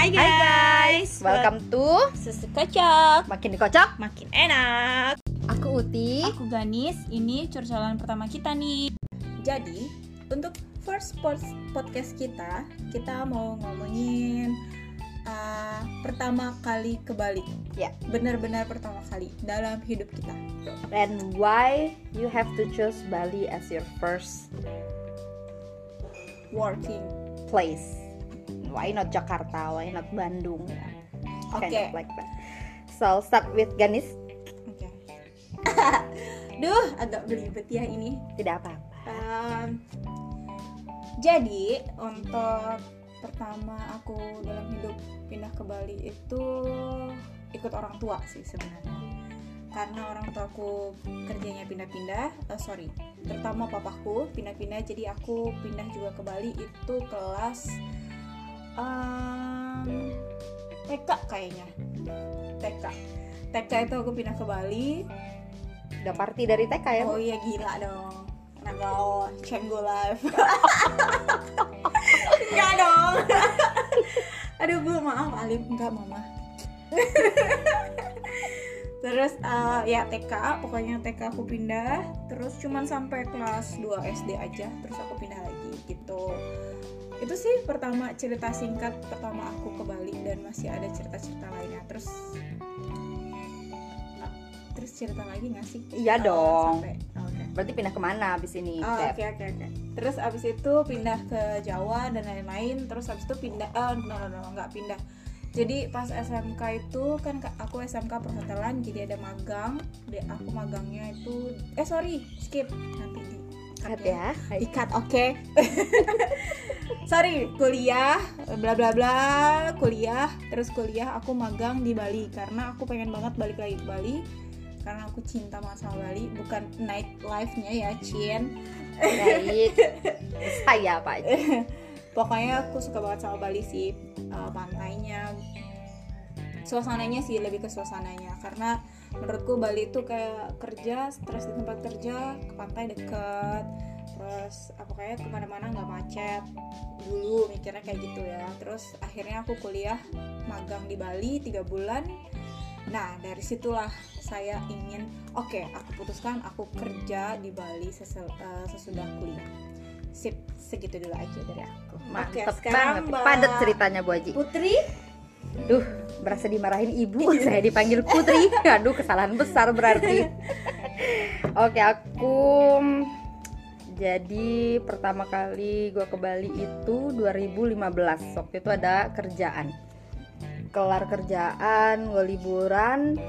Hai guys, welcome to Susu kocok, Makin Dikocok makin enak. Aku Uti Aku Ganis, ini curcolan pertama kita nih. Jadi, untuk first pod- podcast kita, kita mau ngomongin uh, pertama kali ke Bali. Ya. Benar-benar pertama kali dalam hidup kita. And why you have to choose Bali as your first Working. place Why not Jakarta, why not Bandung? Kind Oke. of like that. So start with Ganis. Oke. Duh, agak belibet ya ini. Tidak apa-apa. Um, jadi untuk pertama aku dalam hidup pindah ke Bali itu ikut orang tua sih sebenarnya. Karena orang tuaku kerjanya pindah-pindah eh, sorry terutama papaku pindah-pindah. Jadi aku pindah juga ke Bali itu kelas um, TK kayaknya. TK TK itu aku pindah ke Bali. Udah party dari TK ya? Oh iya gila dong. Nagao Cenggo Live. Enggak dong. Aduh bu maaf Alim Enggak mama. Terus eh, ya TK Pokoknya TK aku pindah. Terus cuman sampai kelas 2 SD aja. Terus aku pindah lagi gitu itu sih pertama cerita singkat pertama aku ke Bali dan masih ada cerita-cerita lainnya terus ah, terus cerita lagi nggak sih Iya Oh, dong sampai- oke Berarti pindah ke mana abis ini? Oh, Beb? oke oke oke. Terus abis itu pindah ke Jawa dan lain-lain. Terus abis itu pindah, eh no no no nggak pindah. Jadi pas SMK itu kan ka- aku SMK perhotelan, jadi ada magang. Di aku magangnya itu, eh sorry skip nanti di Cut cut ya. Di cut oke. sorry kuliah, bla bla bla kuliah. Terus kuliah aku magang di Bali karena aku pengen banget balik lagi ke Bali. Karena aku cinta sama Bali bukan night life-nya ya Cien. Baik. Saya apa aja. Pokoknya aku suka banget sama Bali sih Uh, pantainya. Suasananya sih lebih ke suasananya. Karena menurutku Bali itu kayak kerja stres di tempat kerja ke pantai deket terus apa kayak ke mana-mana nggak macet. Dulu mikirnya kayak gitu ya. Terus akhirnya aku kuliah magang di Bali tiga bulan. Nah dari situlah saya ingin oke aku putuskan aku kerja di Bali sesel- uh, sesudah kuliah. Sip segitu dulu aja dari aku. Mantep sekarang banget. Mbak Padat ceritanya Bu Haji Putri Duh, berasa dimarahin ibu, saya dipanggil putri. Aduh, kesalahan besar berarti. Oke, aku jadi pertama kali gue ke Bali itu 2015. Waktu itu ada kerjaan. Kelar kerjaan, gue liburan.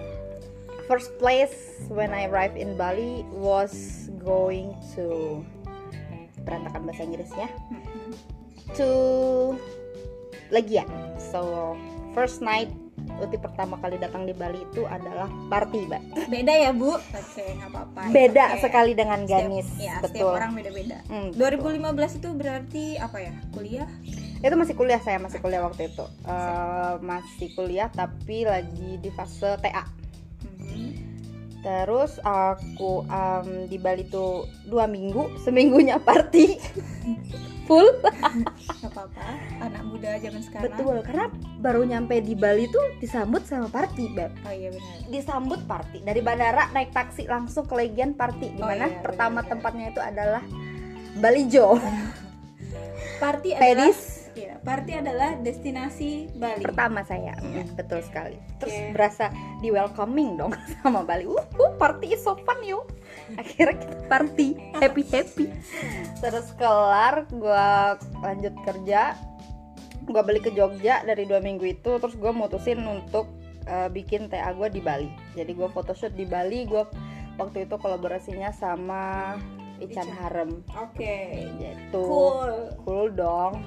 First place when I arrived in Bali was going to berantakan bahasa Inggrisnya to Legia. So first night Uti pertama kali datang di Bali itu adalah party, Mbak. beda ya bu oke nggak apa-apa Beda Oke. sekali dengan Setiap- Ganis, ya, setiap betul. orang beda-beda Hmm, 2015 itu berarti apa ya kuliah itu masih kuliah saya masih kuliah waktu itu. Eh, masih kuliah tapi lagi di fase TA. Mhm. Terus aku em, di Bali tuh dua minggu, seminggunya party full. nggak apa-apa anak muda zaman sekarang Betul, karena baru nyampe di Bali tuh disambut sama party, Beb. oh iya benar disambut party dari bandara naik taksi langsung ke Legian party di Oh mana iya, pertama benar-benar. tempatnya itu adalah Balijo party adalah iya, party adalah destinasi Bali. Pertama saya. Mm, betul sekali. Terus Oke. berasa di welcoming dong sama Bali. Uh, uh, party is so fun yuk akhirnya kita party happy happy. Terus kelar gua lanjut kerja. Gua balik ke Jogja dari dua minggu itu. Terus gua mutusin untuk uh, bikin TA gue di Bali. Jadi gua photoshoot di Bali. Gua waktu itu kolaborasinya sama Ican. Harem. Oke. Gitu. Cool. Cool dong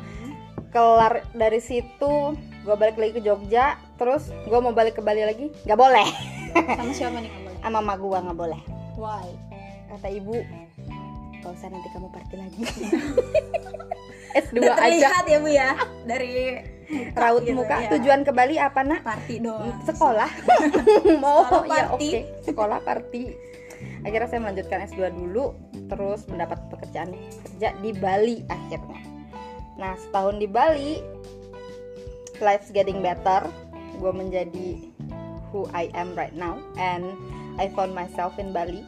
kelar dari situ gue balik lagi ke Jogja terus gue mau balik ke Bali lagi nggak boleh. Sama siapa nih kamu sama mama gue nggak boleh. Why? Kata ibu gak usah nanti kamu party lagi. S2 Udah aja. ya bu ya dari raut gitu, muka. ya. tujuan ke Bali apa nak? Party doang. Sekolah. Mau Sekolah ya party. oke. Sekolah party. Akhirnya saya melanjutkan S2 dulu terus mendapat pekerjaan kerja di Bali akhirnya nah setahun di Bali life's getting better gue menjadi who I am right now and I found myself in Bali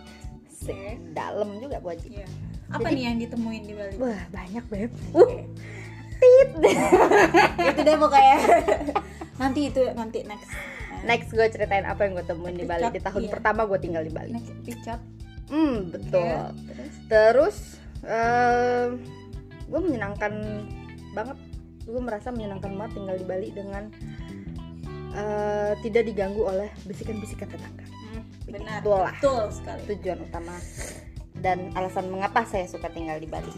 Sik, dalam juga Bu Haji Iya. Apa Jadi- nih yang ditemuin di Bali? wah banyak beb uh tit itu deh pokoknya. nanti itu nanti next. next gue ceritain apa yang gue temuin di Bali di tahun Iya. pertama gue tinggal di Bali Next pickup. hmm betul Oke, Terus terus gue menyenangkan banget gue merasa menyenangkan banget tinggal di Bali dengan eh, tidak diganggu oleh bisikan-bisikan tetangga Hmm, benar. Betul lah. Betul sekali. tujuan utama dan alasan mengapa saya suka tinggal di Bali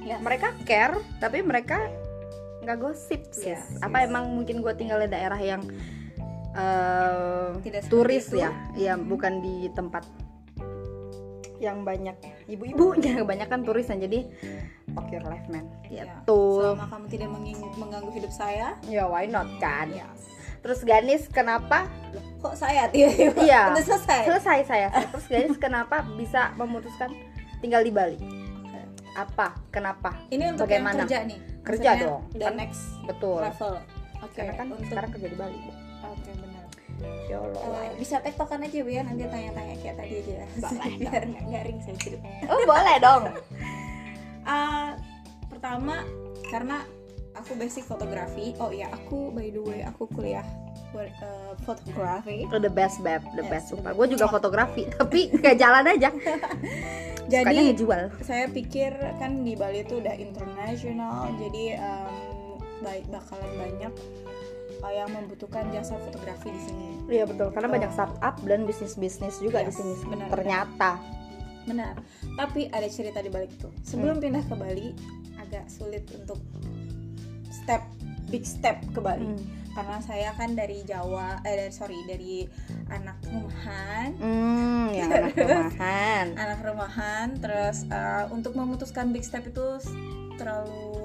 Ya. mereka care tapi mereka nggak gosip sih Yes, apa yes. emang mungkin gue tinggal di daerah yang eh, Tidak turis itu. ya ya bukan di tempat yang banyak ibu-ibunya kebanyakan turis dan jadi fuck your life man Ya. gitu Selama kamu tidak menging- mengganggu hidup saya, ya why not kan ya. terus Ganis kenapa Loh, Kok saya tiba-tiba Iya. udah selesai? selesai saya terus Ganis kenapa bisa memutuskan tinggal di Bali apa kenapa Ini untuk Bagaimana? yang kerja nih. Kerja Maksudnya dong. The Kan- next betul level. Oke. karena kan untuk sekarang kerja di Bali Oke, benar. ya Allah Eh, bisa tektokan aja biar nanti tanya-tanya kayak tadi aja Boleh biar nggak garing saya cerita oh boleh dong Ah, pertama karena aku basic fotografi. Oh ya aku by the way aku kuliah buat eh, fotografi. Oh, the best beb. The Yes, best sumpah. gue juga fotografi tapi nggak jalan aja. Jadi ngejual. saya pikir kan di Bali itu udah internasional jadi em, baik bakalan banyak eh, yang membutuhkan jasa fotografi di sini. Iya betul. Karena Oh. banyak startup dan bisnis bisnis juga di Yes, sini. benar. ternyata. benar tapi ada cerita di balik itu. Sebelum pindah ke Bali agak sulit untuk step big step ke Bali. Hmm. karena saya kan dari Jawa eh dari sorry dari anak rumahan. Hmm, yang anak rumahan. Anak rumahan terus eh, untuk memutuskan big step itu terlalu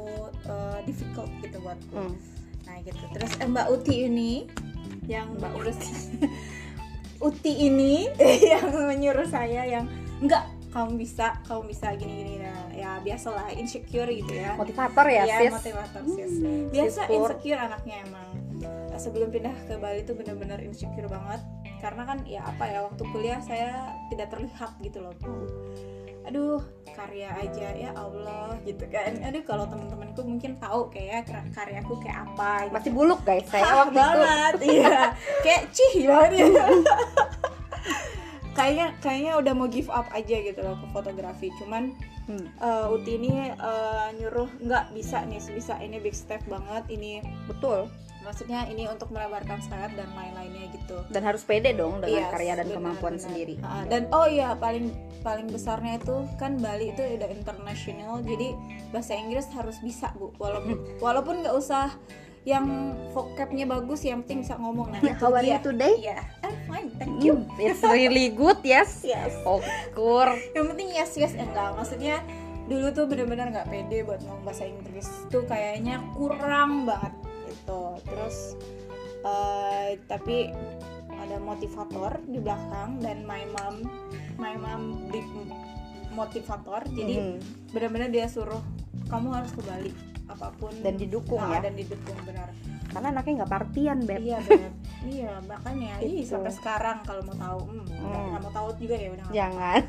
eh, difficult gitu buatku. Hmm. nah gitu. Terus eh, Mbak Uti ini yang Mbak urus Uti ini yang menyuruh saya yang enggak kamu bisa kamu bisa gini gini nah ya biasalah insecure gitu ya motivator ya Iya, sis motivator sis. Hmm, Biasa sis insecure anaknya emang. Eh, Sebelum pindah ke Bali tuh bener-bener insecure banget. Karena kan ya apa ya waktu kuliah saya tidak terlihat gitu loh. Aduh, karya aja ya Allah gitu kan. Aduh, kalau teman-temanku mungkin tahu kayak kar- karyaku kayak apa gitu. masih buluk guys saya waktu itu banget, iya. kayak cih banget ya. kayaknya kayaknya udah mau give up aja gitu loh ke fotografi. Cuman Hmm, eh, Uti ini eh, nyuruh nggak bisa nih bisa ini big step banget ini betul. maksudnya ini untuk melebarkan sayap dan lain-lainnya gitu. Dan harus pede dong dengan Yes, karya dan benar, kemampuan benar. sendiri. Ah, dan oh iya paling paling besarnya itu kan Bali itu udah international jadi bahasa Inggris harus bisa bu. Walaupun walaupun nggak usah yang vocabnya bagus yang penting bisa ngomong. Nah How are you today? Iya, Thank you. Hmm, it's really good yes. Yes. Okur yang penting yes yes enggak. Maksudnya dulu tuh bener-bener nggak pede buat ngomong bahasa Inggris. Tuh kayaknya kurang banget gitu. Terus eh, tapi ada motivator di belakang dan my mom my mom big motivator. Jadi Hmm, benar-benar dia suruh kamu harus ke Bali apa pun. Dan didukung Ah, ya. dan didukung benar karena anaknya nggak partian beb. Iya benar iya makanya. Ih Gitu. sampai sekarang kalau mau tahu hmm, Hmm. nggak mau tahu juga ya udah jangan.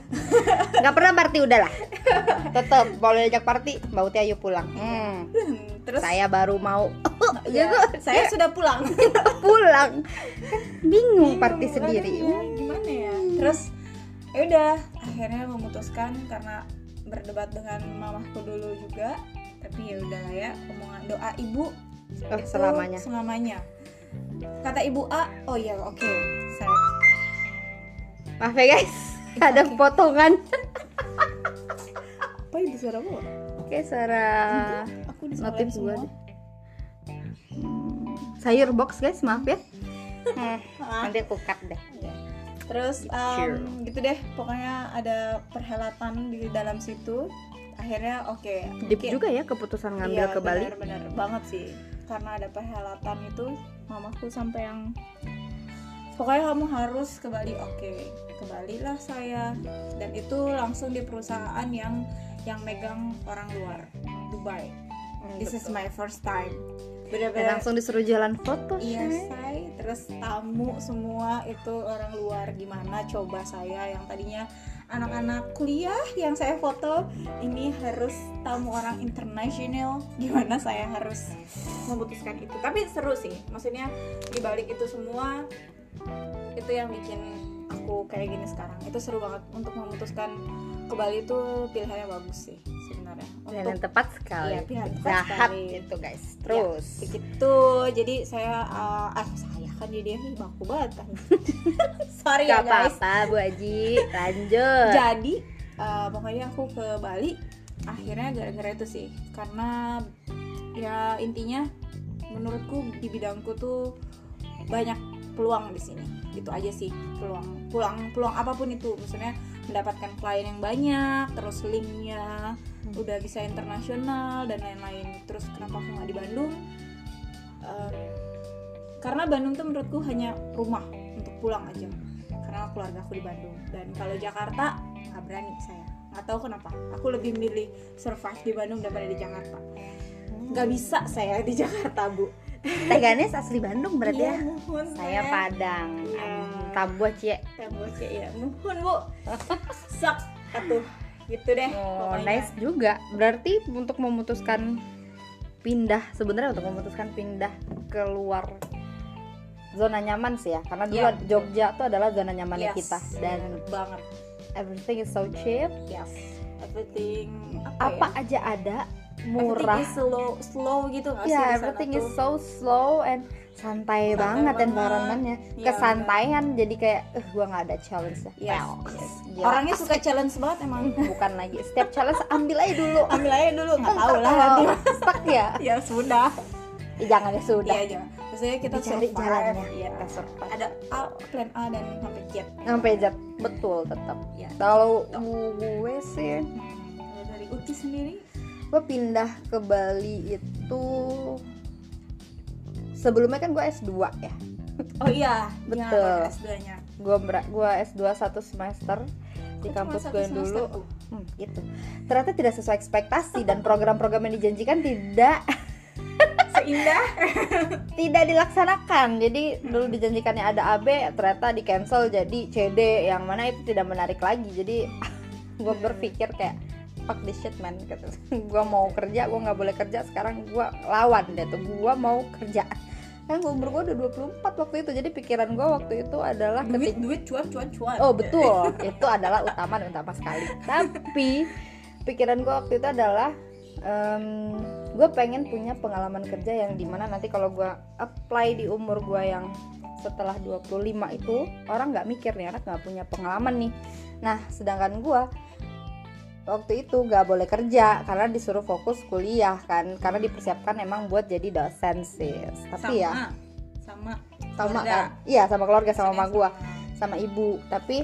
nggak pernah party udahlah. Tetep boleh ajak party mbak Uti ayo pulang. Hmm, Hmm, terus? Saya baru mau. Ya, saya sudah pulang. Pulang. Bingung party Bingung, sendiri. aduh, ya, gimana ya? Terus ya udah akhirnya memutuskan karena berdebat dengan mamahku dulu juga. Tapi ya udah ya omongan doa ibu Oh, itu selamanya. selamanya. Kata ibu A oh iya oke. Saya maaf ya guys. Ada potongan. Apa itu suara apa? Oke suara aku notif semua. gua deh. Sayur box guys maaf ya. Hmm, nanti aku cut deh. Iya. Terus um, gitu deh, pokoknya ada perhelatan di dalam situ. Akhirnya oke. deep oke. juga ya keputusan ngambil Iya, ke Bali. Bener-bener banget sih. Karena ada perhelatan itu, mamaku sampai yang pokoknya kamu harus ke Bali. Oke, ke Bali lah saya. Dan itu langsung di perusahaan yang yang megang orang luar, Dubai. Hmm, This is betul. my first time. dan bener-bener langsung disuruh jalan foto Iya Shay. say, terus tamu semua itu orang luar gimana coba saya yang tadinya anak-anak kuliah yang saya foto ini harus tamu orang internasional. Gimana saya harus memutuskan itu? Tapi seru sih maksudnya dibalik itu semua itu yang bikin aku kayak gini sekarang. Itu seru banget untuk memutuskan ke Bali itu pilihannya bagus sih sebenarnya. Untuk tepat sekali. Iya, pilihan tepat sekali. gitu guys. Terus. Ya, begitu jadi saya uh, ah saya kan jadi ih baku banget kan? Sorry ya Gak guys. Apa-apa Bu Aji. Lanjut. Jadi uh, pokoknya aku ke Bali. Akhirnya gara-gara itu sih. Karena ya intinya menurutku di bidangku tuh banyak peluang di sini. Itu aja sih peluang. Peluang peluang apa pun itu. Maksudnya mendapatkan klien yang banyak terus linknya Hmm. udah bisa internasional dan lain-lain. Terus kenapa aku nggak di Bandung? Em, karena Bandung tuh menurutku hanya rumah untuk pulang aja. Karena keluarga aku di Bandung. Dan kalau Jakarta nggak berani saya. Nggak tahu kenapa. Aku lebih milih survive di Bandung daripada di Jakarta. Nggak bisa saya di Jakarta bu. Teh Ganes asli Bandung berarti Iya, ya? mohon saya Padang. Iya. Hmm, Tabu Cie tembok ya mohon bu. Sak atuh. Gitu deh Oh, pokoknya. nice juga. Berarti untuk memutuskan pindah sebenarnya untuk memutuskan pindah keluar zona nyaman sih ya. Karena dulu Iya. Jogja tuh adalah zona nyamannya Yes, kita dan bener banget everything is so cheap. yes everything Apa ya? aja ada, Everything murah. is slow slow gitu nggak sih Ya, di sana everything tuh? is so slow and santai, Santai banget environmentnya. Iya, Kesantaian jadi kayak eh gua nggak ada challenge ya. Yes, yes. gila. orangnya suka challenge banget emang bukan lagi setiap challenge ambil aja dulu. ambil aja dulu nggak tahu lah nanti stuck ya. ya sudah Eh, Jangan ya sudah. iya aja maksudnya kita Dicari survive, jalannya. iya. Kita survive. ada A, plan A dan sampai Z. Sampai jat betul tetap. Ya kalau gue sih Hmm, kalau dari Uti sendiri? gue pindah ke Bali itu sebelumnya kan gue S2 ya. Oh iya Betul. S2 nya. Gue gue S2 satu semester di kampus gue dulu. hmm, gitu. Ternyata tidak sesuai ekspektasi dan program-program yang dijanjikan tidak seindah tidak dilaksanakan. Jadi dulu dijanjikannya ada AB ternyata di cancel jadi CD yang mana itu tidak menarik lagi. Jadi gue berpikir kayak fuck this shit man. Gitu. Gue mau kerja gue nggak boleh kerja. Sekarang gue lawan deh tuh. Gue mau kerja. Kan umur gue udah 24 waktu itu. Jadi pikiran gue waktu itu adalah duit ketika duit cuan cuan cuan. Oh betul. Itu adalah utama dan utama sekali. Tapi pikiran gue waktu itu adalah gue pengen punya pengalaman kerja yang di mana nanti kalau gue apply di umur gue yang setelah 25 itu orang nggak mikir nih anak nggak punya pengalaman nih. Nah sedangkan gue waktu itu nggak boleh kerja karena disuruh fokus kuliah kan karena dipersiapkan emang buat jadi dosen sih. Tapi sama ya sama sama keluarga. kan? Iya sama keluarga sama mama Sama- gue sama ibu. Tapi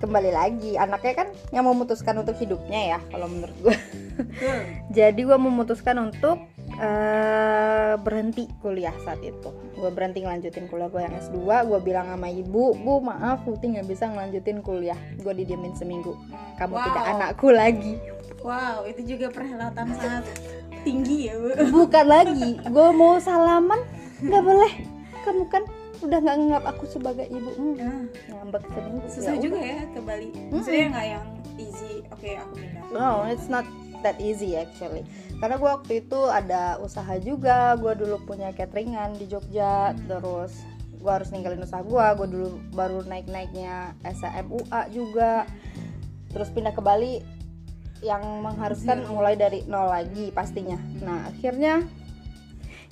kembali lagi anaknya kan yang memutuskan untuk hidupnya ya kalau menurut gue jadi gue memutuskan untuk eh, berhenti kuliah saat itu. Gue berhenti ngelanjutin kuliah gue yang S2 gue bilang sama ibu bu maaf Putih nggak bisa ngelanjutin kuliah. Gue didiemin seminggu. Kamu Wow. tidak anakku lagi. Wow itu juga perhelatan sangat tinggi ya bu. Bukan lagi gue mau salaman nggak boleh. Kamu kan udah nggak nganggap aku sebagai ibu. Hmm, Nah, ngambek seminggu susah Ya juga udah. ya ke Bali. Maksudnya nggak yang easy. Oke aku pindah. No, it's not that easy actually. Karena gue waktu itu ada usaha juga, gue dulu punya cateringan di Jogja, terus gue harus ninggalin usaha gue, gue dulu baru naik-naiknya SMUA juga, terus pindah ke Bali yang mengharuskan mulai dari nol lagi pastinya. Nah akhirnya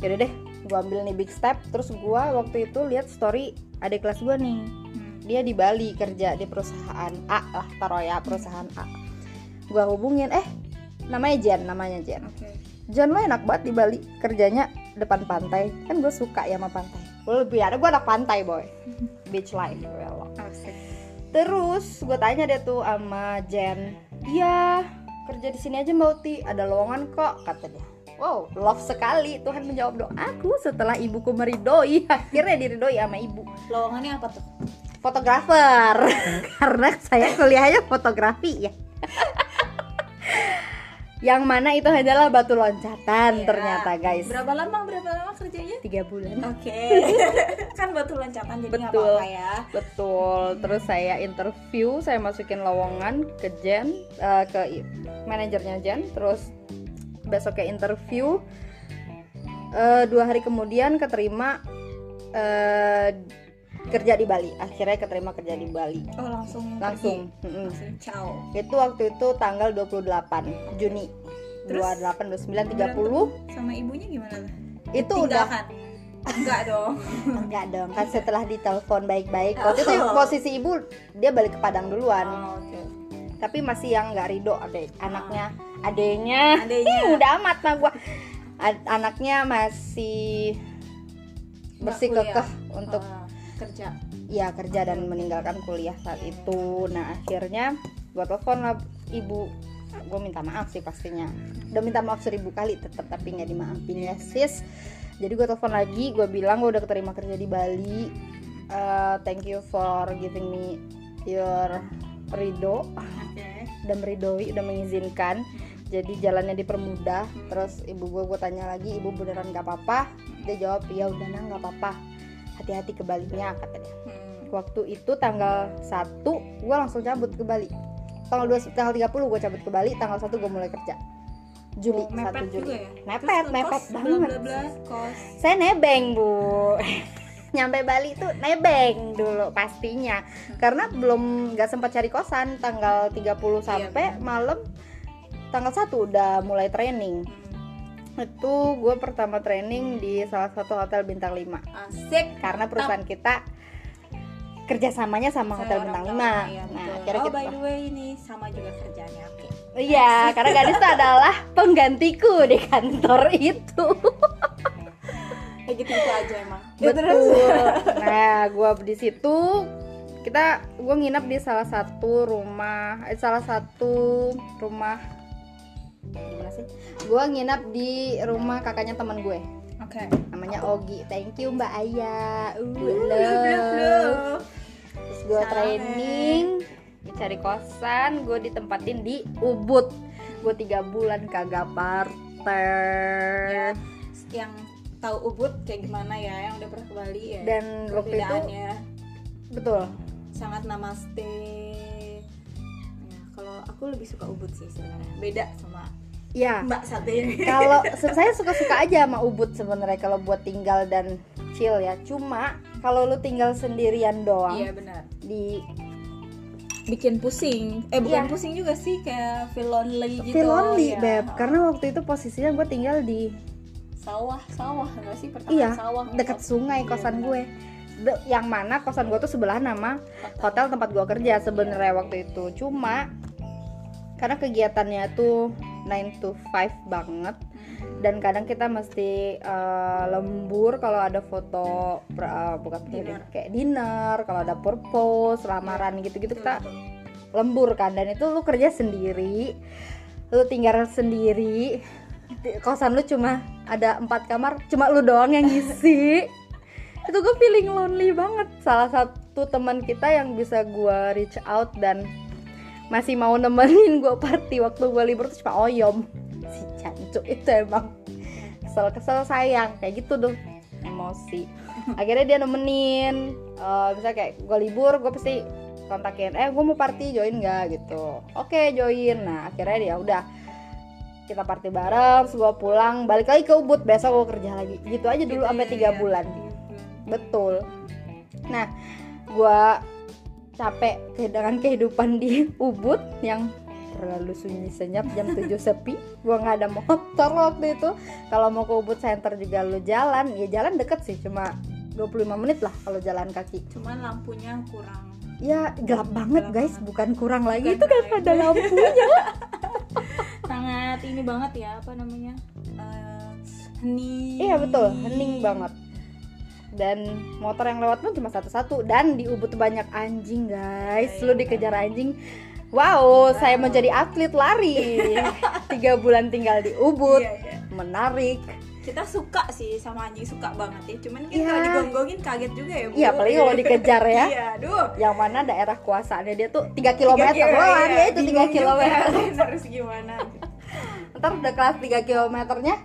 yaudah deh, gue ambil nih big step, terus gue waktu itu lihat story adik kelas gue nih, Hmm. dia di Bali kerja di perusahaan A lah taruh ya perusahaan A. Gua hubungin eh namanya Jen namanya Jen. Oke. Jen lo enak banget di Bali kerjanya depan pantai. Kan gue suka ya sama pantai. Gue lebih ada gue anak pantai boy. Beach life well. Terus gue tanya deh tuh sama Jen iya kerja di sini aja mbak Uti. Ada lowongan kok kata dia Wow, love sekali. Tuhan menjawab doaku setelah ibuku meridoi. Akhirnya diridoi sama ibu. Lowongannya apa tuh? Fotografer. Karena saya kuliahnya fotografi ya. Yang mana itu hanyalah batu loncatan Iya. ternyata guys. Berapa lama berapa lama kerjanya? Tiga bulan. Oke. Kan batu loncatan jadi Betul. apa-apa ya. Betul. Terus saya interview saya masukin lowongan ke Jen eh, ke manajernya Jen. Terus besoknya interview Eh, dua hari kemudian keterima eh, kerja di Bali. Akhirnya keterima kerja di Bali. Oh langsung langsung langsung ciao. Itu waktu itu tanggal 28 Juni. Terus? 28 29 30 sama ibunya gimana itu udah. Enggak dong. Enggak dong kan setelah ditelepon baik-baik. Waktu itu Oh. posisi ibu dia balik ke Padang duluan. Oh, oke tapi masih yang nggak ridho adek. Anaknya adenya Adenya. Ih, udah amat mah gua. Ad- anaknya masih bersih kekeh untuk Ah, kerja. ya kerja dan meninggalkan kuliah saat itu. Nah akhirnya gua telepon lah ibu. Gue minta maaf sih pastinya. Udah minta maaf seribu kali tetap tapi nggak dimaafin ya sis. Jadi gue telepon lagi gue bilang gue udah keterima kerja di Bali. Eh, thank you for giving me your ridho oke. Udah meridoi udah mengizinkan. Jadi jalannya dipermudah. Terus ibu gue gue tanya lagi ibu beneran nggak apa-apa? Dia jawab ya udah nah nggak apa-apa. Hati-hati ke Balinya katanya Hmm. waktu itu tanggal 1 gue langsung cabut ke Bali. Tanggal 2 tanggal 30 gue cabut ke Bali tanggal 1 gue mulai kerja. Juli Oh, mepet 1 Juli. juga ya? Mepet, Terus mepet kos, banget. bla bla bla kos. Saya nebeng bu nyampe Bali tuh nebeng dulu pastinya. Karena belum nggak sempat cari kosan. Tanggal 30 sampai benar. malam tanggal 1 udah mulai training. Hmm. itu gue pertama training di salah satu hotel bintang 5 asik. Karena perusahaan kita kerjasamanya sama hotel Saya bintang orang 5 pertama, ya, nah akhirnya oh kita by the way ini sama juga kerjaannya oke iya karena gadis itu adalah penggantiku di kantor itu kayak gitu gitu aja emang. Ya, betul. nah gue di situ kita gue nginep di salah satu rumah eh, salah satu rumah gimana sih? Gue nginep di rumah kakaknya teman gue. Oke. Namanya Ogi. Thank you Mbak Aya. Uh, Love, love. love, love. terus gue training cari kosan gue ditempatin di Ubud. Gue tiga bulan kagak parter Ya, yang tahu Ubud kayak gimana ya yang udah pernah ke Bali ya. Dan waktu itu perbedaannya. Betul. Sangat namaste. Ya, kalau aku lebih suka Ubud sih sebenarnya. Beda sama ya Mbak satu ini kalau saya suka-suka aja sama Ubud sebenarnya kalau buat tinggal dan chill ya. Cuma kalau lu tinggal sendirian doang iya benar. di bikin pusing. Eh bukan Iya. pusing juga sih kayak feel lonely gitu. feel lonely ya. beb. Karena waktu itu posisinya gue tinggal di sawah sawah enggak sih? Pertama iya sawah dekat sungai Iya, kosan benar. gue. De- yang mana kosan gue tuh sebelah nama hotel. tempat gue kerja sebenarnya waktu itu. Cuma karena kegiatannya tuh 9 to 5 banget Hmm. dan kadang kita mesti eh, lembur kalau ada foto eh, bukan Dinner. kayak dinner kalau ada purpose lamaran gitu-gitu kita lembur kan. Dan itu lu kerja sendiri lu tinggal sendiri Di- kosan lu cuma ada empat kamar cuma lu doang yang ngisi. Itu gue feeling lonely banget. Salah satu teman kita yang bisa gua reach out dan masih mau nemenin gue party waktu gue libur tuh cuma oyom. Si cancuk itu emang kesel-kesel sayang. Kayak gitu tuh. Emosi. Akhirnya dia nemenin. Misalnya kayak gue libur gue pasti kontakin eh gue mau party join nggak? gitu. Oke join. Nah akhirnya dia udah kita party bareng terus gue pulang balik lagi ke Ubud besok gue kerja lagi. Gitu aja dulu Gitu sampai ya, tiga ya. bulan. Betul. Nah gue capek dengan kehidupan di Ubud yang terlalu sunyi senyap jam 7 sepi. Gue nggak ada motor waktu itu. Kalau mau ke Ubud Center juga lu jalan. Ya jalan deket sih cuma 25 menit lah kalau jalan kaki. Cuman lampunya kurang. Ya gelap banget Gelap guys. banget. bukan kurang lagi. Bukan itu kan ada lampunya sangat ini banget ya apa namanya Eh, hening. Iya betul hening banget. Dan motor yang lewat pun cuma satu-satu dan di Ubud banyak anjing guys. Lu dikejar anjing wow saya menjadi atlet lari. Tiga bulan tinggal di Ubud iya, iya. menarik kita suka sih sama anjing suka banget ya. Cuman kan Iya. kalau digonggongin kaget juga ya bu. Iya apalagi kalau dikejar ya. Iya aduh. Yang mana daerah kuasaannya dia tuh 3 kilometer. Tiga kilo, doang ya itu 3 Bingung juga. kilometer. Harus gimana? Ntar udah kelas 3 kilometernya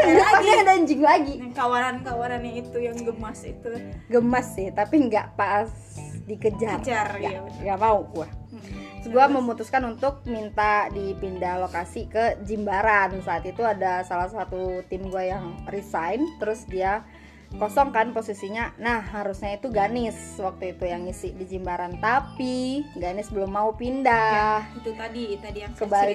depannya ada anjing lagi. Yang kawanan-kawanannya itu yang gemas itu. Gemas sih tapi nggak pas dikejar. Kejar nggak ya nggak mau gua Hmm. Terus gue memutuskan untuk minta dipindah lokasi ke Jimbaran saat itu ada salah satu tim gue yang resign terus dia kosong kan posisinya nah harusnya itu Ganis waktu itu yang ngisi di Jimbaran tapi Ganis belum mau pindah itu tadi tadi yang ke saya Bali